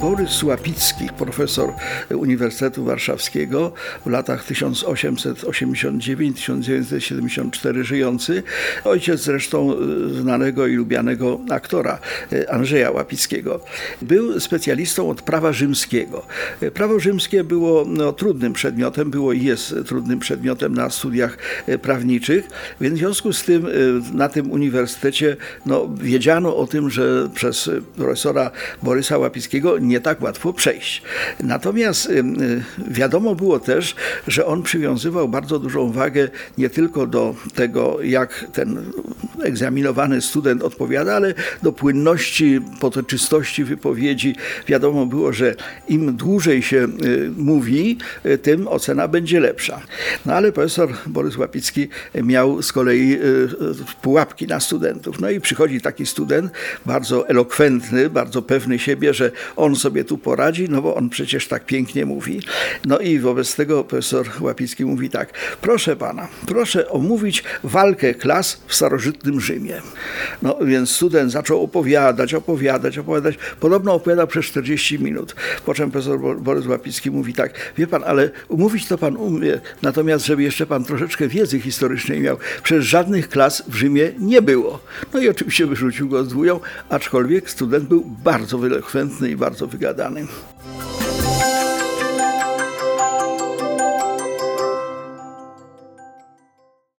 Borys Łapicki, profesor Uniwersytetu Warszawskiego w latach 1889-1974 żyjący, ojciec zresztą y, znanego i lubianego aktora y, Andrzeja Łapickiego. Był specjalistą od prawa rzymskiego. Y, Prawo rzymskie było no, trudnym przedmiotem, było i jest trudnym przedmiotem na studiach prawniczych, więc w związku z tym na tym uniwersytecie no, wiedziano o tym, że przez profesora Borysa Łapickiego nie tak łatwo przejść. Natomiast y, y, wiadomo było też, że on przywiązywał bardzo dużą wagę nie tylko do tego, jak ten egzaminowany student odpowiada, ale do płynności, potoczystości wypowiedzi. Wiadomo było, że im dłużej się y, mówi, tym ocena będzie lepsza. No ale profesor Borys Łapicki miał z kolei pułapki na studentów. No i przychodzi taki student, bardzo elokwentny, bardzo pewny siebie, że on sobie tu poradzi, no bo on przecież tak pięknie mówi. No i wobec tego profesor Łapicki mówi tak, proszę pana, proszę omówić walkę klas w starożytnym Rzymie. No więc student zaczął opowiadać, opowiadać, opowiadać. Podobno opowiadał przez 40 minut. Po czym profesor Bo- Borys Łapicki mówi tak, wie pan, ale umówić to pan umie, natomiast żeby jeszcze pan troszeczkę wiedzy historycznej miał, przecież żadnych klas w Rzymie nie było. No i oczywiście wyrzucił go z dwóją, aczkolwiek student był bardzo wyelokwentny i bardzo forget that name